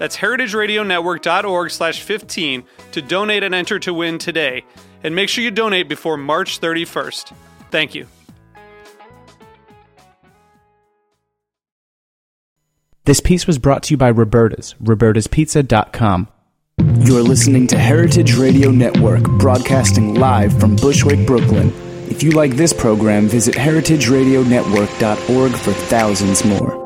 That's heritageradionetwork.org slash 15 to donate and enter to win today. And make sure you donate before March 31st. Thank you. This piece was brought to you by Roberta's, robertaspizza.com. You're listening to Heritage Radio Network, broadcasting live from Bushwick, Brooklyn. If you like this program, visit heritageradionetwork.org for thousands more.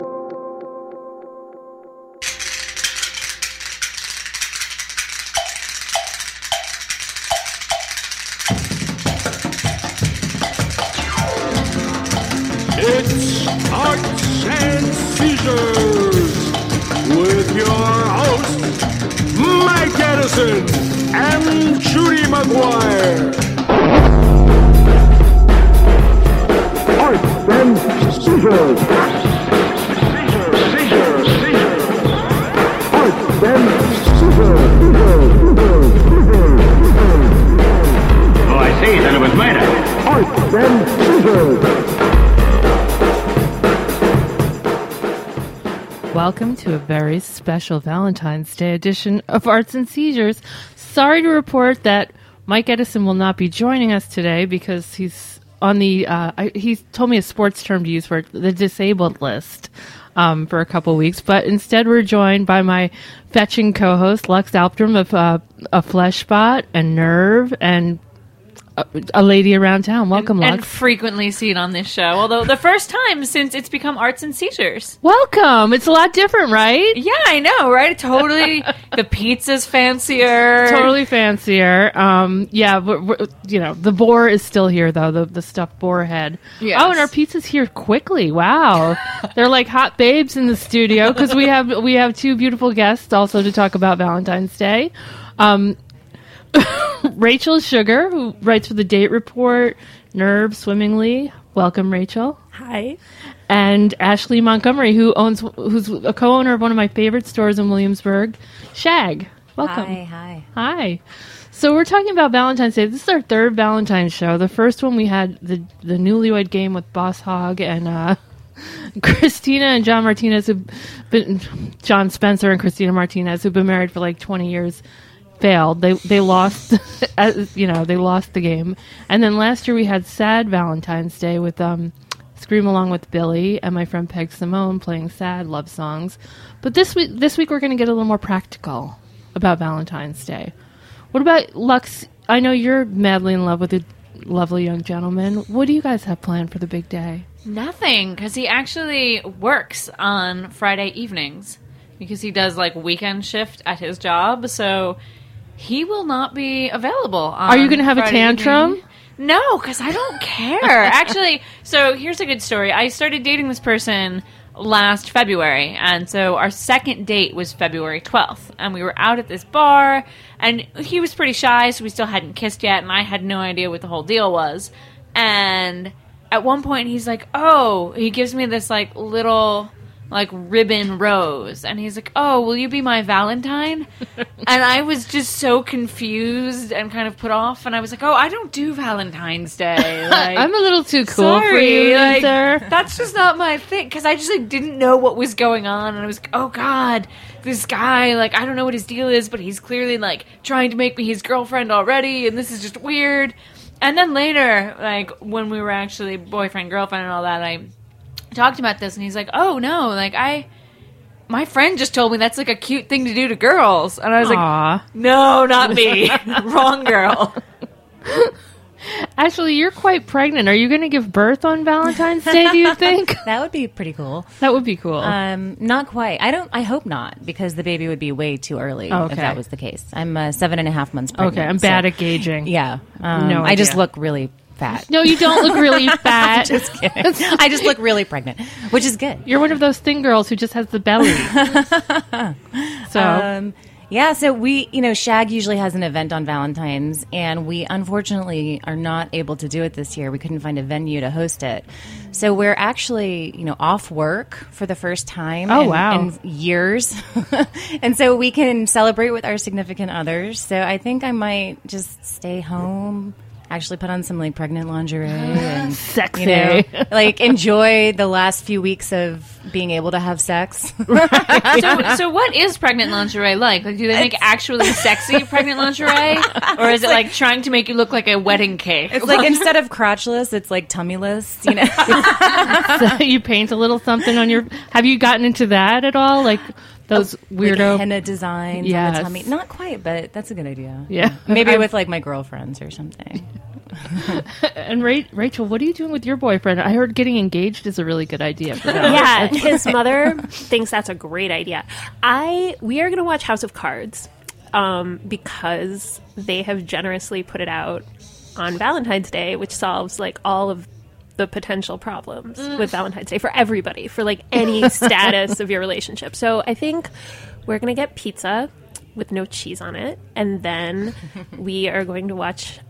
Oh, I see. Then it was murder. Arts and Seizures. Welcome to a very special Valentine's Day edition of Arts and Seizures. Sorry to report that Mike Edison will not be joining us today because he's on the, uh, I, he told me a sports term to use for it, the disabled list um, for a couple weeks. But instead, we're joined by my fetching co host, Lux Alptraum of uh, A Fleshbot and Nerve and a, a lady around town. Welcome, and Lux. frequently seen on this show. Although the first time since it's become Arts and Seizures. Welcome. It's a lot different, right? Yeah, I know, right? Totally. the pizza's fancier. totally fancier. Um, yeah, but you know the boar is still here though the the stuffed boar head. Yes. Oh, and our pizza's here quickly. Wow, they're like hot babes in the studio because we have we have two beautiful guests also to talk about Valentine's Day. Um, Rachel Sugar, who writes for the Date Report, Nerve Swimmingly. Welcome, Rachel. Hi. And Ashley Montgomery, who owns who's a co-owner of one of my favorite stores in Williamsburg, Shag. Welcome. Hi, hi. Hi. So we're talking about Valentine's Day. This is our third Valentine's show. The first one we had the the newlywed game with Boss Hog and uh, Cristina and John Martinez, who've been Jon Spencer and Cristina Martinez, who've been married for like twenty years, failed. They they lost, you know, they lost the game. And then last year we had Sad Valentine's Day with um, Scream Along with Billy and my friend Peg Simone playing sad love songs. But this week this week we're going to get a little more practical about Valentine's Day. What about Lux? I know you're madly in love with a lovely young gentleman. What do you guys have planned for the big day? Nothing, because he actually works on Friday evenings because he does like weekend shift at his job. So he will not be available. On Are you gonna have a tantrum? evening. No, because I don't care. Actually, so here's a good story. I started dating this person last February, and so our second date was February 12th, and we were out at this bar, and he was pretty shy, so we still hadn't kissed yet, and I had no idea what the whole deal was. And at one point, he's like, "Oh," he gives me this like little like ribbon rose and he's like oh will you be my valentine? And i was just so confused and kind of put off. And i was like oh i don't do valentine's day. Like, I'm a little too cool for you, like, that's just not my thing. Because i just like didn't know what was going on. And i was like oh god this guy like i don't know what his deal is but he's clearly like trying to make me his girlfriend already and this is just weird. And then later like when we were actually boyfriend girlfriend and all that i talked about this and he's like oh no like i my friend just told me that's like a cute thing to do to girls and i was Aw. like no not me wrong girl Actually, you're quite pregnant. Are you going to give birth on Valentine's Day? Do you think That would be pretty cool. that would be cool? Um, not quite. I don't. I hope not, because the baby would be way too early Okay. if that was the case. I'm uh, seven and a half months pregnant. okay, I'm so- bad at gauging. Yeah. Um, No I just look really fat. No, you don't look really fat. just kidding. I just look really pregnant, which is good. You're one of those thin girls who just has the belly. so Um, yeah, so we, you know, Shag usually has an event on Valentine's, and we unfortunately are not able to do it this year. We couldn't find a venue to host it. So we're actually, you know, off work for the first time Oh, in, wow. in years. and so we can celebrate with our significant others. So I think I might just stay home. Actually, put on some like pregnant lingerie and Sexy. you know, like enjoy the last few weeks of being able to have sex. So, so what is pregnant lingerie like? Like, do they make actually sexy pregnant lingerie, or is it like trying to make you look like a wedding cake? It's like instead of crotchless, it's like tummyless. You know, you paint a little something on your. Have you gotten into that at all? Like those like weirdo. henna designs on Yes. the tummy. Not quite, but that's a good idea. yeah, Maybe I'm- with like my girlfriends or something. And Ra- Rachel, what are you doing with your boyfriend? I heard getting engaged is a really good idea for them. yeah, his mother thinks that's a great idea. I we are going to watch House of Cards um, because they have generously put it out on Valentine's Day, which solves like all of the potential problems mm. with Valentine's Day for everybody, for like any status of your relationship. So I think we're going to get pizza with no cheese on it, and then we are going to watch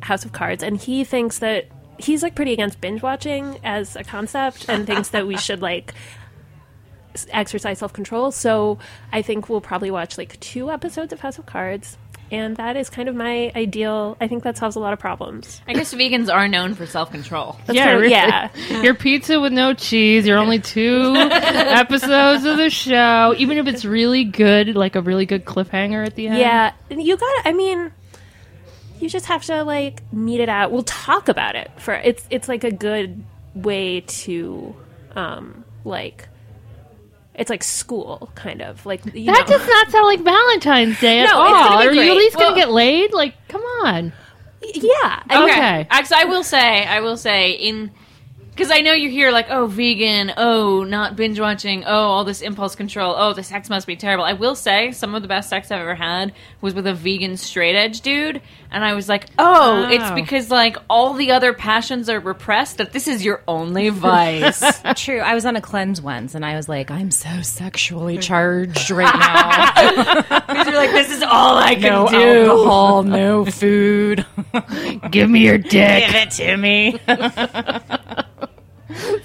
House of Cards. And he thinks that he's like pretty against binge watching as a concept, and thinks that we should like exercise self control. So I think we'll probably watch like two episodes of House of Cards. And that is kind of my ideal. I think that solves a lot of problems. I guess vegans are known for self control. Yeah, kind of- yeah. Your pizza with no cheese. You're only two episodes of the show. Even if it's really good, like a really good cliffhanger at the end. Yeah, you got. to I mean, you just have to like meet it out. We'll talk about it for it's. It's like a good way to, um, like, it's like school kind of like you That know. does not sound like Valentine's Day at No, all. it's gonna be Are you at least Well- going to get laid? Like, come on. yeah. I mean, Okay. Actually, I will say, I will say, in because I know you hear like, oh, vegan, oh, not binge watching, oh, all this impulse control, oh, the sex must be terrible. I will say, some of the best sex I've ever had was with a vegan straight edge dude, and I was like, oh, Oh. it's because like all the other passions are repressed that this is your only vice. True. I was on a cleanse once, and I was like, I'm so sexually charged right now. Because you're like, this is all I can no do. No alcohol, no food. Give me your dick. Give it to me.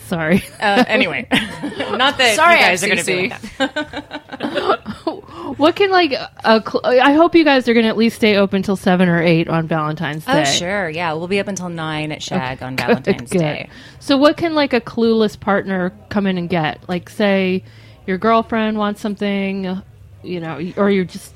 Sorry. Uh, anyway, not that Sorry, you guys are going to FCC. be like. What can like a? Cl- I hope you guys are going to at least stay open till seven or eight on Valentine's Day. Oh, sure. Yeah, we'll be up until nine at Shag on Valentine's Good. Day. So, what can like a clueless partner come in and get? Like, say your girlfriend wants something, you know, or you're just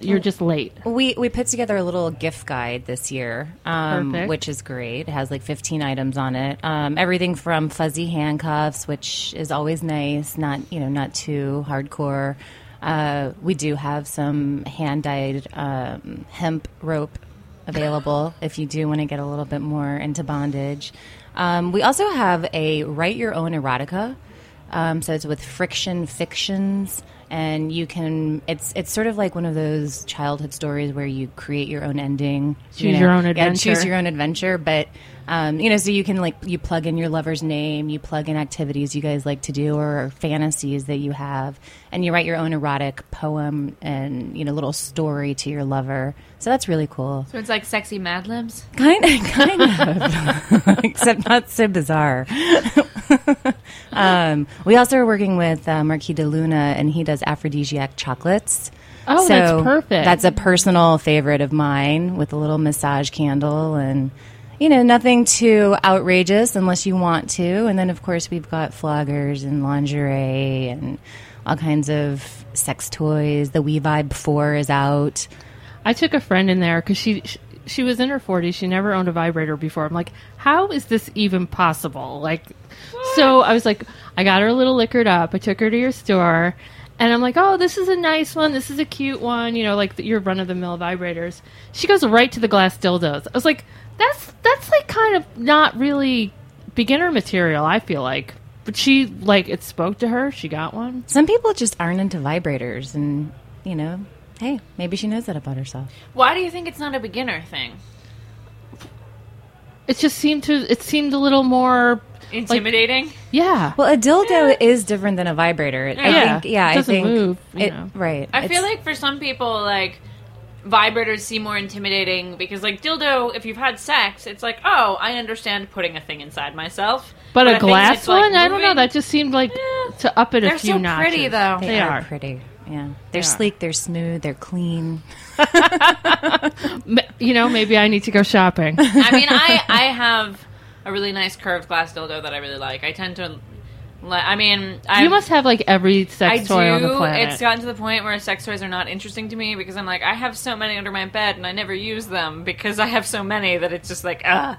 you're just late. We we put together a little gift guide this year, um, which is great. It has like 15 items on it. Um, everything from fuzzy handcuffs, which is always nice, not you know not too hardcore. Uh, we do have some hand dyed um, hemp rope available if you do want to get a little bit more into bondage. Um, we also have a write your own erotica. Um, so it's with Friction Fictions, and you can. It's it's sort of like one of those childhood stories where you create your own ending, you Choose your own Yeah, adventure. choose your own adventure, but. Um, you know, so you can like you plug in your lover's name, you plug in activities you guys like to do or fantasies that you have, and you write your own erotic poem and you know little story to your lover. So that's really cool. So it's like sexy Mad Libs. Kind of, kind of, except not so bizarre. um, we also are working with uh, Marquis de Luna, and he does aphrodisiac chocolates. Oh, that's perfect. That's a personal favorite of mine, with a little massage candle and. You know, nothing too outrageous unless you want to. And then, of course, we've got floggers and lingerie and all kinds of sex toys. The We Vibe 4 is out. I took a friend in there because she, she she was in her 40s. She never owned a vibrator before. I'm like, how is this even possible? Like, so I was like, I got her a little liquored up. I took her to your store, And I'm like, oh, this is a nice one. This is a cute one. You know, like the, your run of the mill vibrators. She goes right to the glass dildos. I was like, that's that's like kind of not really beginner material. I feel like, but she like it spoke to her. She got one. Some people just aren't into vibrators, and you know, hey, maybe she knows that about herself. Why do you think it's not a beginner thing? It just seemed to. It seemed a little more. Intimidating. Yeah. Well, a dildo is different than a vibrator. I Yeah. think, yeah, It I doesn't think move, you it- know. right. I feel like for some people, like vibrators seem more intimidating because, like dildo, if you've had sex, it's like, oh, I understand putting a thing inside myself. But, I a think glass it's, like, one, I don't know. That just seemed like to up it a They're few so notches. pretty, though. they, They are, are. pretty. Yeah, they're are. sleek. They're smooth. They're clean. You know, maybe I need to go shopping. I mean, I I have a really nice curved glass dildo that I really like. I tend to. li- I mean, I you must have like every sex I toy do. on the planet. It's gotten to the point where sex toys are not interesting to me because I'm like, I have so many under my bed and I never use them because I have so many that it's just like, ah.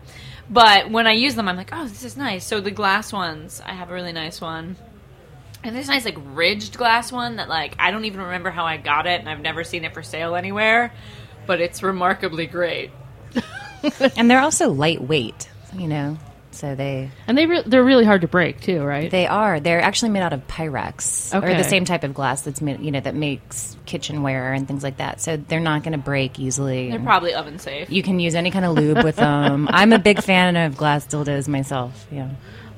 But when I use them, I'm like, oh, this is nice. So the glass ones, I have a really nice one. And this nice, like, ridged glass one that, like, I don't even remember how I got it and I've never seen it for sale anywhere. But it's remarkably great. and they're also lightweight. You know, so they and they re- they're really hard to break too, right? they are. They're actually made out of Pyrex or Okay. the same type of glass that's made. You know, that makes kitchenware and things like that. So they're not going to break easily. They're probably oven safe. you can use any kind of lube with them. I'm a big fan of glass dildos myself. Yeah.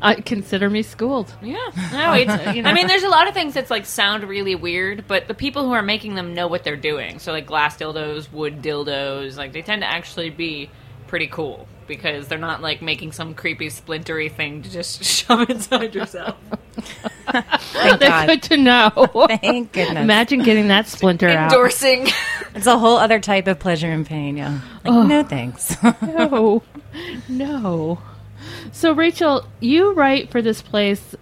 I consider me schooled. Yeah, no, it's. I mean, there's a lot of things that's like sound really weird, but the people who are making them know what they're doing. So like glass dildos, wood dildos, like they tend to actually be pretty cool because they're not like making some creepy splintery thing to just shove inside yourself. Thank That's God. good to know. Thank goodness. Imagine getting that splinter out. Endorsing. It's a whole other type of pleasure and pain. Yeah. Like, no thanks. No, no. So Rachel, you write for this place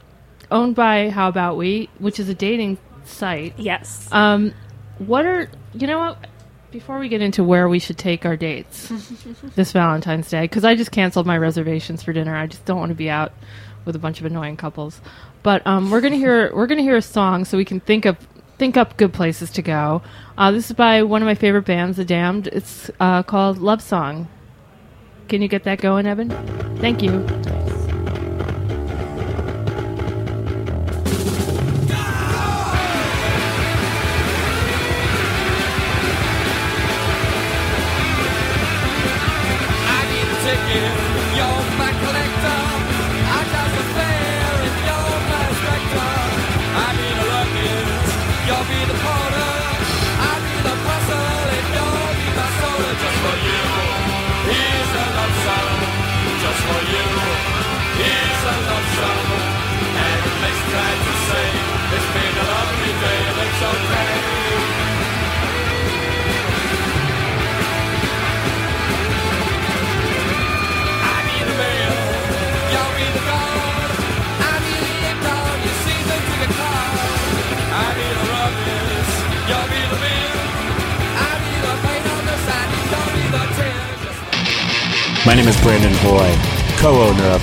owned by How About We, which is a dating site. Yes. Um, what are you know what? Before we get into where we should take our dates this Valentine's Day, because I just canceled my reservations for dinner. I just don't want to be out with a bunch of annoying couples. But um, we're gonna hear we're gonna hear a song so we can think of think up good places to go. Uh, this is by one of my favorite bands, The Damned. It's uh, called Love Song. Can you get that going, Evan? Thank you.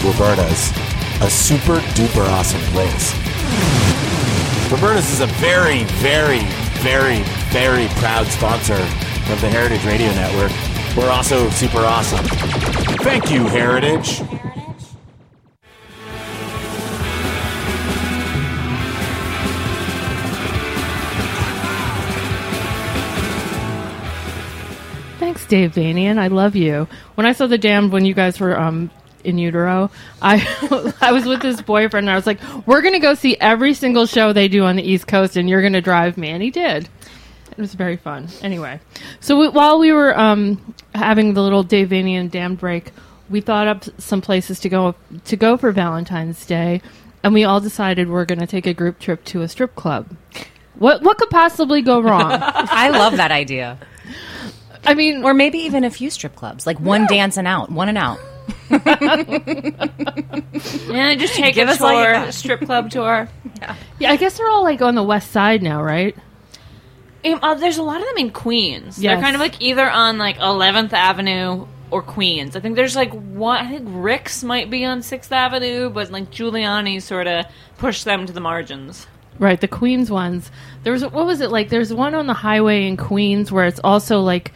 Roberta's, a super duper awesome place. Roberta's is a very, very, very, very proud sponsor of the Heritage Radio Network. We're also super awesome. Thank you, Heritage. Thanks, Dave Vanian. I love you. When I saw the Damned when you guys were um in utero, I I was with this boyfriend and I was like, "We're gonna go see every single show they do on the East Coast, and you're gonna drive me." And he did. It was very fun. Anyway, so we, while we were um having the little Dave Vanian Damned break, we thought up some places to go to go for Valentine's Day, and we all decided we're gonna take a group trip to a strip club. What what could possibly go wrong? I love that idea. I mean, or maybe even a few strip clubs, like one dance and out, one and out. Yeah, just take Give a us all tour, got. a strip club tour. Yeah, I guess they're all like on the west side now, right? Um, uh, there's a lot of them in Queens. Yes. They're kind of like either on like 11th Avenue or Queens. I think there's like one. I think Rick's might be on 6th Avenue, but like Giuliani sort of pushed them to the margins. Right, the Queens ones. There was what was it like? There's one on the highway in Queens where it's also like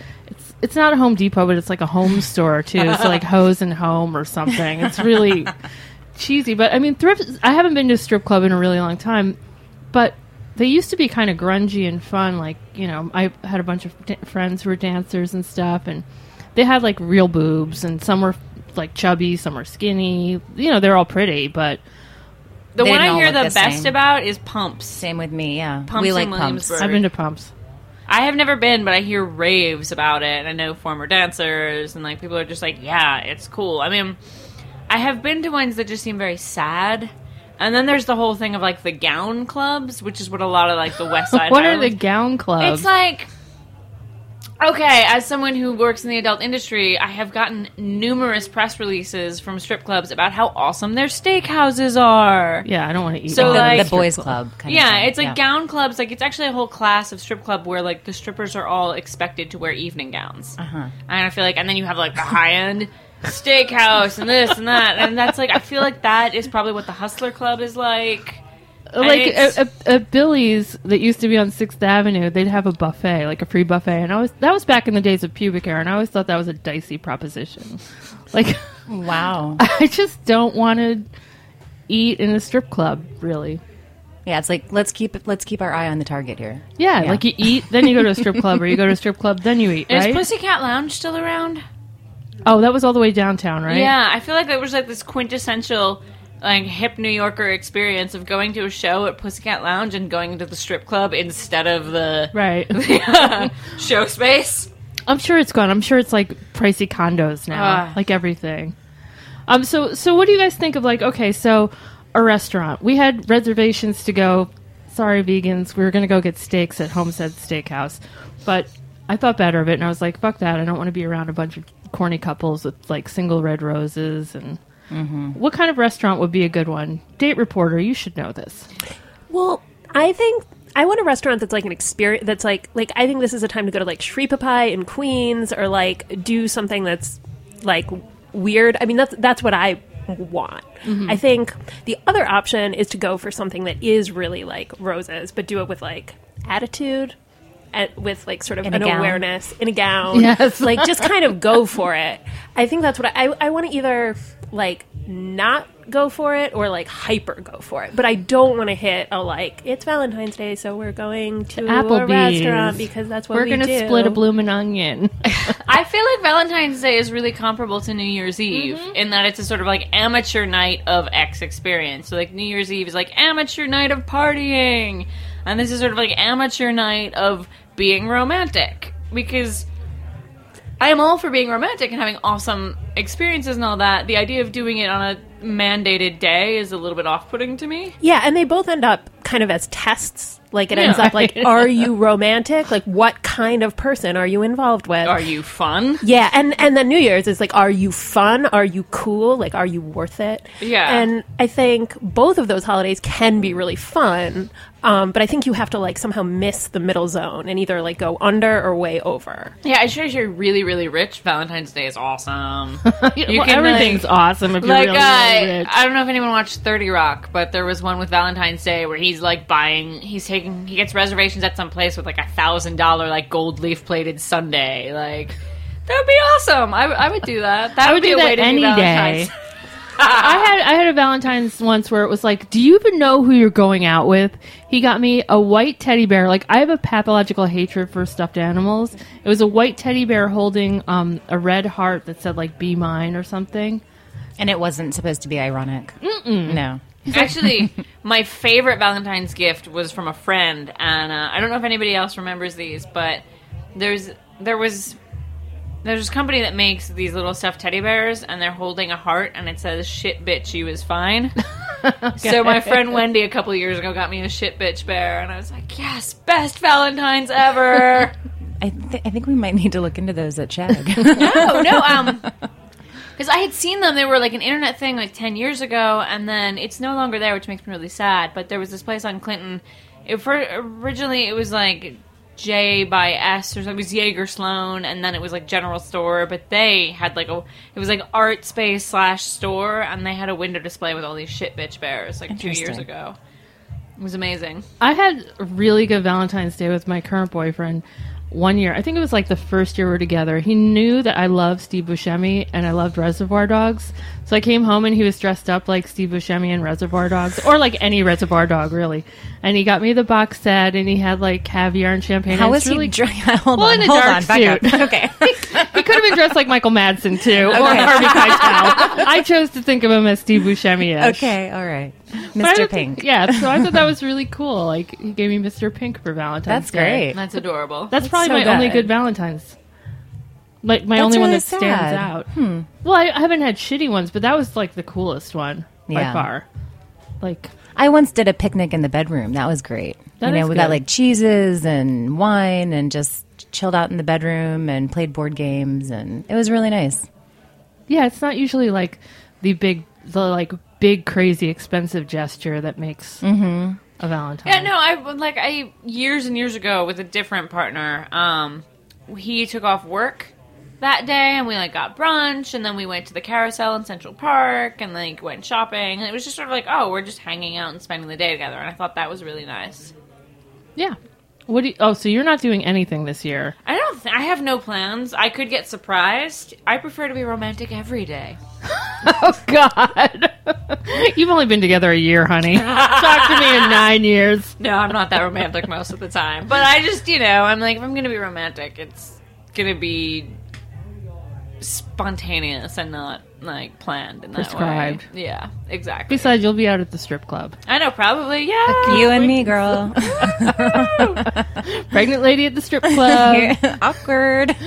it's it's not a Home Depot, but it's like a home store too. It's like Hose and Home or something. It's really cheesy, but I mean, thrift. I haven't been to a strip club in a really long time, but they used to be kind of grungy and fun. Like you know, I had a bunch of da- friends who were dancers and stuff, and they had like real boobs, and some were like chubby, some were skinny. You know, they're all pretty, but The They one didn't I hear look the, the best same. about is Pumps. Same with me. Yeah, Pumps we in like pumps. Williamsburg. I've been to pumps. I have never been, but I hear raves about it. I know former dancers and like people are just like, yeah, it's cool. I mean, I have been to ones that just seem very sad. And then there's the whole thing of like the gown clubs, which is what a lot of like the West Side. what are the gown clubs? It's like okay, as someone who works in the adult industry, I have gotten numerous press releases from strip clubs about how awesome their steakhouses are. yeah, I don't want to eat. So, all the, like- the boys club. Kind Yeah, of thing. it's like gown clubs. Like it's actually a whole class of strip club where like the strippers are all expected to wear evening gowns. Uh-huh. And I feel like, and then you have like the high end steakhouse and this and that, and that's like I feel like that is probably what the Hustler Club is like. Like it's- at, at, at Billy's that used to be on Sixth Avenue, they'd have a buffet, like a free buffet, and I was that was back in the days of pubic hair, and I always thought that was a dicey proposition. Like, wow. I just don't want to eat in a strip club, really. Yeah, it's like let's keep let's keep our eye on the target here. Yeah, Yeah. like you eat, then you go to a strip club, or you go to a strip club, then you eat, Is right? Pussycat Lounge still around? oh, that was all the way downtown, right? Yeah, I feel like it was like this quintessential like hip New Yorker experience of going to a show at Pussycat Lounge and going to the strip club instead of the right. show space. I'm sure it's gone. I'm sure it's like pricey condos now, Ah. like everything. Um. So, so what do you guys think of like? Okay, so a restaurant. We had reservations to go. Sorry, vegans. We were going to go get steaks at Homestead Steakhouse, but I thought better of it, and I was like, "Fuck that! I don't want to be around a bunch of corny couples with like single red roses." And Mm-hmm. what kind of restaurant would be a good one? Date reporter, you should know this. Well, I think I want a restaurant that's like an experience. That's like like I think this is a time to go to like Sripraphai in Queens or like do something that's like weird. I mean that's that's what I want. Mm-hmm. I think the other option is to go for something that is really like roses, but do it with like attitude. At, with like sort of In an gown. awareness in a gown, Yes. like just kind of go for it. I think that's what I, I, I want to either like not go for it or like hyper go for it. But I don't want to hit a like it's Valentine's Day, so we're going to, a Applebee's restaurant because that's what we're we gonna do. split a bloomin' onion. I feel like Valentine's Day is really comparable to New Year's Eve Mm-hmm. in that it's a sort of like amateur night of X experience. So like New Year's Eve is like amateur night of partying, and this is sort of like amateur night of being romantic because I am all for being romantic and having awesome experiences and all that. The idea of doing it on a mandated day is a little bit off-putting to me. Yeah, and they both end up kind of as tests. Like it Yeah. ends up like, are you romantic? Like what kind of person are you involved with? Are you fun? Yeah, and and then New Year's is like, are you fun? Are you cool? Like, are you worth it? Yeah. And I think both of those holidays can be really fun, um, but I think you have to like somehow miss the middle zone and either like go under or way over. Yeah, I sure you're really, really rich, Valentine's Day is awesome. You well, everything's awesome if you're like really, uh, really rich. I don't know if anyone watched Thirty Rock, but there was one with Valentine's Day where he's like buying, he's taking, he gets reservations at some place with like a thousand dollar like gold leaf plated sundae. Like that would be awesome. I, I would do that. That I would would be do a way that to any do day. I had I had a Valentine's once where it was like, do you even know who you're going out with? He got me a white teddy bear. Like I have a pathological hatred for stuffed animals. It was a white teddy bear holding um, a red heart that said like "Be mine" or something. And it wasn't supposed to be ironic. Mm-mm. No. Actually, my favorite Valentine's gift was from a friend, and uh, I don't know if anybody else remembers these, but there's there was there's this company that makes these little stuffed teddy bears, and they're holding a heart, and it says "shit bitch, you was fine." So my friend Wendy a couple years ago got me a shit bitch bear, and I was like, "Yes, best Valentine's ever." I, th- I think we might need to look into those at Shag. no, no, um, because I had seen them. They were like an internet thing like ten years ago, and then it's no longer there, which makes me really sad. But there was this place on Clinton. It for originally it was like J by S or something. It was Jaeger Sloan, and then it was like General Store. But they had like a it was like art space slash store, and they had a window display with all these shit bitch bears like two years ago. It was amazing. I had a really good Valentine's Day with my current boyfriend one year. I think it was like the first year we were together. He knew that I loved Steve Buscemi and I loved Reservoir Dogs. So I came home and he was dressed up like Steve Buscemi and Reservoir Dogs, or like any Reservoir Dog, really. And he got me the box set and he had like caviar and champagne. How and was really he? Dr- hold well, on, in a hold dark on, back suit. up. Okay. he could have been dressed like Michael Madsen too, or Harvey Keitel. I chose to think of him as Steve Buscemi. Okay, all right, Mr. thought- Pink. Yeah, so I thought that was really cool. Like he gave me Mr. Pink for Valentine's That's Day. great. That's adorable. That's probably so my only good. good Valentine's. Like my That's only one really that stands out. Hmm. Well, I, I haven't had shitty ones, but that was like the coolest one Yeah. by far. Like I once did a picnic in the bedroom. That was great. That you know, is we got like cheeses and wine and just chilled out in the bedroom and played board games and it was really nice. yeah, it's not usually like the big, the like big crazy expensive gesture that makes Mm-hmm. a Valentine. Yeah, no, I like I years and years ago with a different partner. Um, he took off work that day, and we like got brunch, and then we went to the carousel in Central Park, and like went shopping, and it was just sort of like, oh, we're just hanging out and spending the day together, and I thought that was really nice. Yeah. What do you, oh, so you're not doing anything this year? I don't. Th- I have no plans. I could get surprised. I prefer to be romantic every day. Oh God, you've only been together a year, honey. Talk to me in nine years. No, I'm not that romantic most of the time. But I just, you know, I'm like, if I'm going to be romantic, it's going to be spontaneous and not like planned in that Prescribed. way. Yeah, exactly. Besides, you'll be out at the strip club. I know, probably. Yeah, You and me, girl. Pregnant lady at the strip club. Awkward.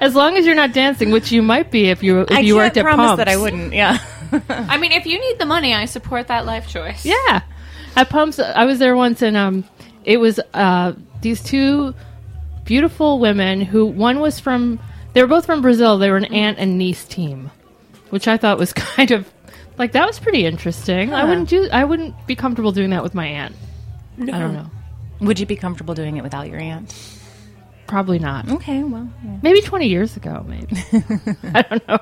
as long as you're not dancing, which you might be if you if I you can't worked at Pumps. that I wouldn't. Yeah. I mean, if you need the money, I support that life choice. Yeah, at Pumps, I was there once, and um, it was uh these two beautiful women who one was from they were both from Brazil. They were an aunt and niece team, which I thought was kind of like that was pretty interesting. I Huh. wouldn't do I wouldn't be comfortable doing that with my aunt. I don't know. Would you be comfortable doing it without your aunt? Probably not. Okay, well, yeah. Maybe 20 years ago, maybe. I don't know.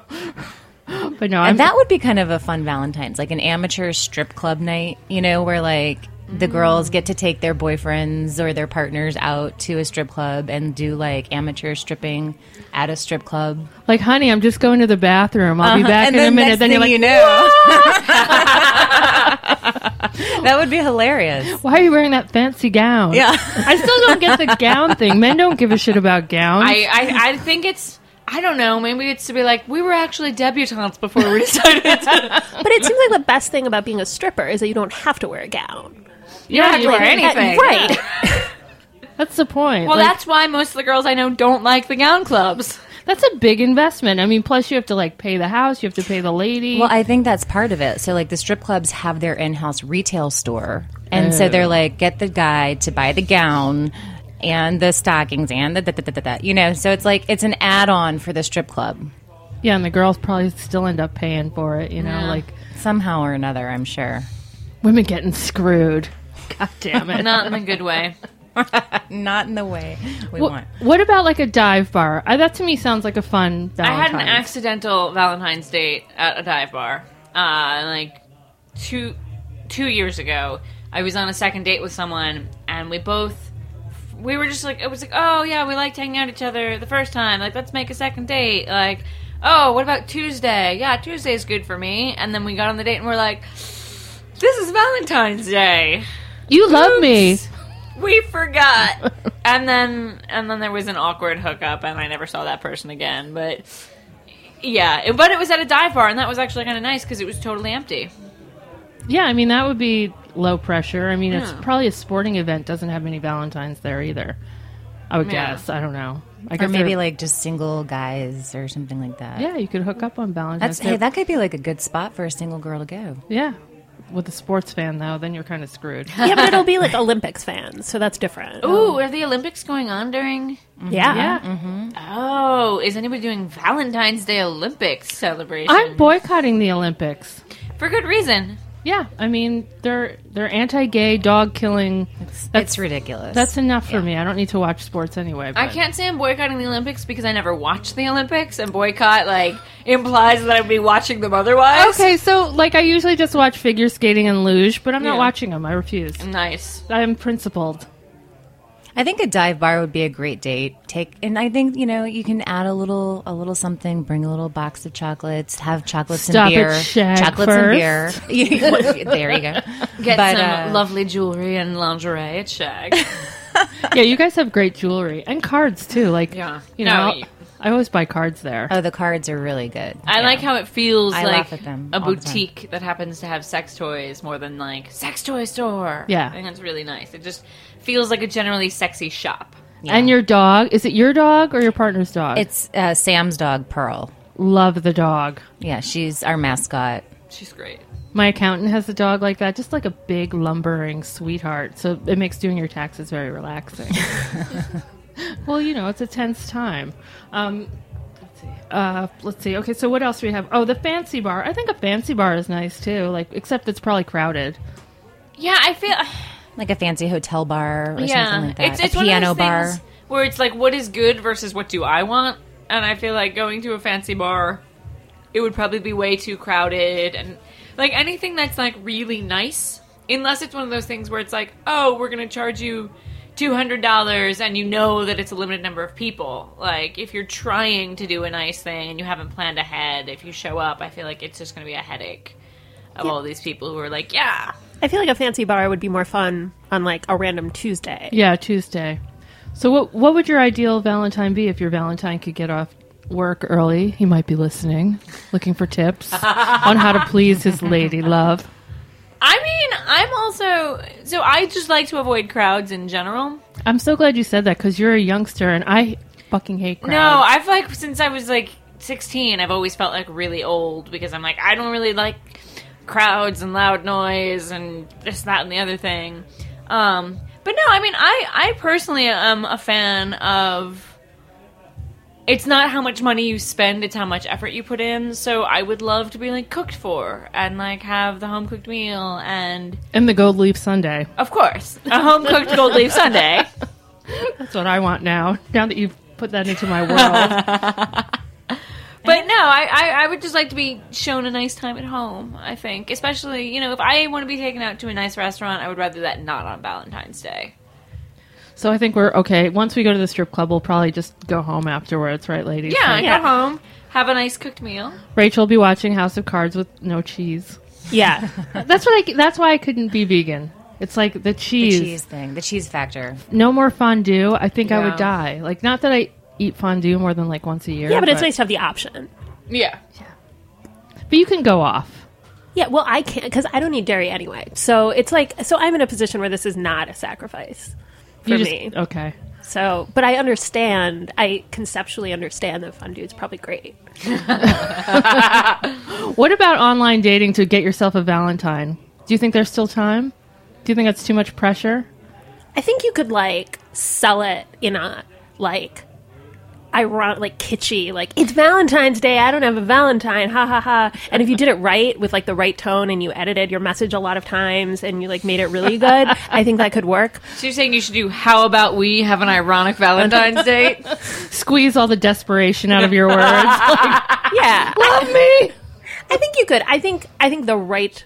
But no, I'm, and that would be kind of a fun Valentine's, like an amateur strip club night, you know, where like the girls get to take their boyfriends or their partners out to a strip club and do like amateur stripping at a strip club. like, honey, I'm just going to the bathroom. I'll be Uh-huh. back And in a then minute. next Then you're like, thing you know. that would be hilarious. why are you wearing that fancy gown? Yeah. I still don't get the gown thing. Men don't give a shit about gowns. I, I, I think it's. I don't know. Maybe it's to be like we were actually debutantes before we decided. to... But it seems like the best thing about being a stripper is that you don't have to wear a gown. You don't have to wear anything, right? that's the point. Well, Like, that's why most of the girls I know don't like the gown clubs. that's a big investment. I mean, plus you have to like pay the house, you have to pay the lady. Well, I think that's part of it. So, like, the strip clubs have their in house retail store. And so they're like, get the guy to buy the gown and the stockings and the da, da, da, da, da, you know. So it's like, it's an add on for the strip club. yeah, and the girls probably still end up paying for it. You know, Yeah. like Somehow or another, I'm sure. women getting screwed. God damn it. Not in a good way. Not in the way we What, want. what about like a dive bar? Uh, that to me sounds like a fun. I had an accidental Valentine's date at a dive bar, uh, like two two years ago. I was on a second date with someone, and we both we were just like it was like, oh yeah, we liked hanging out with each other the first time. Like let's make a second date. Like oh, what about Tuesday? Yeah, Tuesday's good for me. And then we got on the date, and we're like, this is Valentine's Day. You love me. We forgot. and then and then there was an awkward hookup and I never saw that person again, but yeah, it- but it was at a dive bar and that was actually kind of nice cuz it was totally empty. Yeah, I mean that would be low pressure. I mean, it's Yeah. probably a sporting event. Doesn't have many Valentines there either. I would Yeah. guess. I don't know. I Or maybe they're- like just single guys or something like that. yeah, you could hook up on Valentine's. That's hey, that could be like a good spot for a single girl to go. yeah, with a sports fan though, then you're kind of screwed. yeah, but it'll be like Olympics fans, so that's different. Ooh, are the Olympics going on during mm-hmm. yeah. yeah, Oh, is anybody doing Valentine's Day Olympics celebration? I'm boycotting the Olympics. For good reason. Yeah, I mean they're they're anti-gay, dog killing. It's, That's- it's ridiculous. That's enough for Yeah. me. I don't need to watch sports anyway. I can't say I'm boycotting the Olympics because I never watched the Olympics and boycott like implies that I'd be watching them otherwise. Okay, so like I usually just watch figure skating and luge, but I'm not Yeah. watching them. I refuse. Nice. I'm principled. I think a dive bar would be a great date. Take and I think you know you can add a little a little something. Bring a little box of chocolates. Have chocolates Stop and it, beer. Shag, chocolates and beer. there you go. Get But, some uh, lovely jewelry and lingerie at Shag. yeah, you guys have great jewelry and cards too. Like, Yeah. you know, you- I always buy cards there. Oh, the cards are really good. I Yeah. like how it feels I like at them a all the time. boutique that happens to have sex toys more than like sex toy store. Yeah. I think that's really nice. It just feels like a generally sexy shop. And your dog is it your dog or your partner's dog? It's uh, Sam's dog, Pearl. Love the dog. Yeah, she's our mascot. She's great. My accountant has a dog like that, just like a big lumbering sweetheart. So it makes doing your taxes very relaxing. well, you know, it's a tense time. Um, let's see. Uh, let's see. Okay, so what else do we have? Oh, the fancy bar. I think a fancy bar is nice too. Like, except it's probably crowded. Yeah, I feel Like a fancy hotel bar or yeah. something like that. It's it's a one piano of those bar. where it's like what is good versus what do I want? And I feel like going to a fancy bar it would probably be way too crowded and like anything that's like really nice unless it's one of those things where it's like, "Oh, we're going to charge you $200 and you know that it's a limited number of people." Like if you're trying to do a nice thing and you haven't planned ahead, if you show up, I feel like it's just going to be a headache of all these people who are like, "Yeah, I feel like a fancy bar would be more fun on like a random Tuesday. Yeah, Tuesday. So what what would your ideal Valentine be if your Valentine could get off work early? He might be listening, looking for tips on how to please his lady love. I mean, I'm also so I just like to avoid crowds in general. I'm so glad you said that because you're a youngster and I fucking hate crowds. No, I've like since I was like 16, I've always felt like really old because I'm like I don't really like crowds and loud noise and this, that, and the other thing. Um, but no, I mean, I I personally am a fan of. It's not how much money you spend; it's how much effort you put in. So I would love to be like cooked for and like have the home cooked meal and and the gold leaf sundae. of course a home cooked gold leaf sundae. That's what I want now. Now that you've put that into my world. But no, I, I, I would just like to be shown a nice time at home, I think. Especially, you know, if I want to be taken out to a nice restaurant, I would rather that not on Valentine's Day. So I think we're okay. Once we go to the strip club, we'll probably just go home afterwards, right, ladies? Yeah, Like, go home, have a nice cooked meal. Rachel will be watching House of Cards with no cheese. Yeah. That's what I. That's why I couldn't be vegan. It's like the The cheese. cheese thing, the cheese factor. No more fondue. I think I Yeah. would die. Like not that I eat fondue more than like once a year. Yeah, but it's nice to have the option. Yeah. Yeah. But you can go off. Yeah, well, I can't because I don't eat dairy anyway. So it's like, so I'm in a position where this is not a sacrifice for just- me. Okay. So, but I understand. I conceptually understand that fondue is probably great. What about online dating to get yourself a Valentine? Do you think there's still time? Do you think that's too much pressure? I think you could like sell it in a like ironic, like kitschy, like it's Valentine's Day. I don't have a Valentine, ha ha ha. And if you did it right with like the right tone and you edited your message a lot of times and you like made it really good, I think that could work. So you're saying you should do how about we have an ironic Valentine's date? Squeeze all the desperation out of your words. Like, Yeah, Love me. I think you could. I think I think the right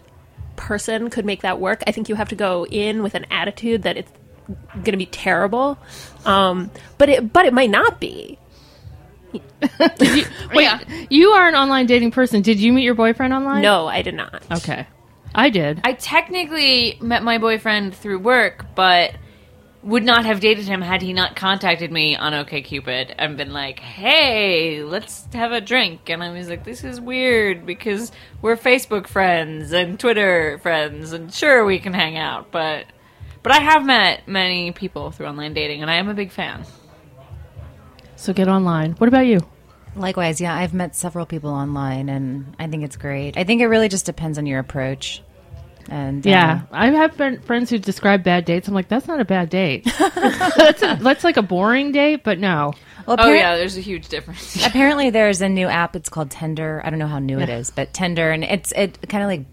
person could make that work. I think you have to go in with an attitude that it's going to be terrible, um, but it but it might not be. Wait, Yeah. you are an online dating person. Did you meet your boyfriend online? No, I did not. Okay. I did. I technically met my boyfriend through work, but would not have dated him had he not contacted me on OkCupid and been like, "Hey, let's have a drink." And I was like, "This is weird because we're Facebook friends and Twitter friends, and sure we can hang out, but but I have met many people through online dating, and I am a big fan." So get online. What about you? Likewise, yeah, I've met several people online, and I think it's great. I think it really just depends on your approach. And uh, Yeah, I have been friends who describe bad dates. I'm like, that's not a bad date. that's, a, that's like a boring date, but no. well, Oh yeah, there's a huge difference. apparently there's a new app. It's called Tinder. I don't know how new it is, but Tinder, and it's it kind of like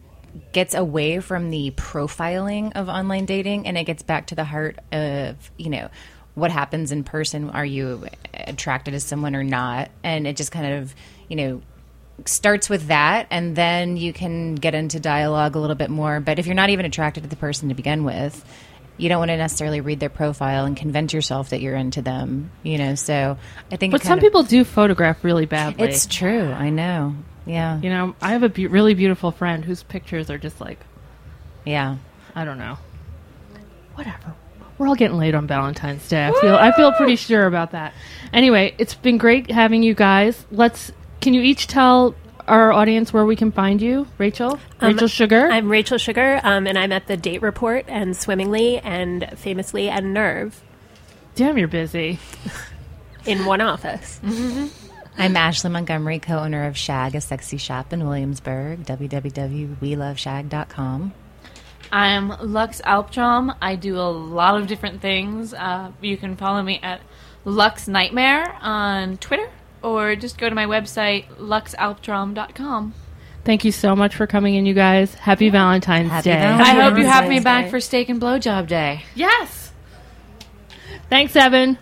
gets away from the profiling of online dating, and it gets back to the heart of you know what happens in person. Are you attracted to someone or not? And it just kind of you know starts with that, and then you can get into dialogue a little bit more. But if you're not even attracted to the person to begin with, you don't want to necessarily read their profile and convince yourself that you're into them. You know, so I think. But some of- people do photograph really badly. It's true. I know. Yeah. You know, I have a be- really beautiful friend whose pictures are just like, Yeah. I don't know. Whatever. We're all getting late on Valentine's Day. I feel I feel pretty sure about that. Anyway, it's been great having you guys. Let's can you each tell our audience where we can find you? Rachel? Um, Rachel Sugar? I'm Rachel Sugar, um, and I'm at the Date Report and Swimmingly and famously and Nerve Damn, you're busy. in one office. I'm Ashley Montgomery, co-owner of Shag, a sexy shop in Williamsburg. www.weloveshag.com. I'm Lux Alptraum. I do a lot of different things. Uh, you can follow me at Lux Nightmare on Twitter, or just go to my website luxalptraum.com. Thank you so much for coming in, you guys. Happy Valentine's Happy Day. Valentine's I hope you have me back for steak and blowjob day. Yes. Thanks, Evan.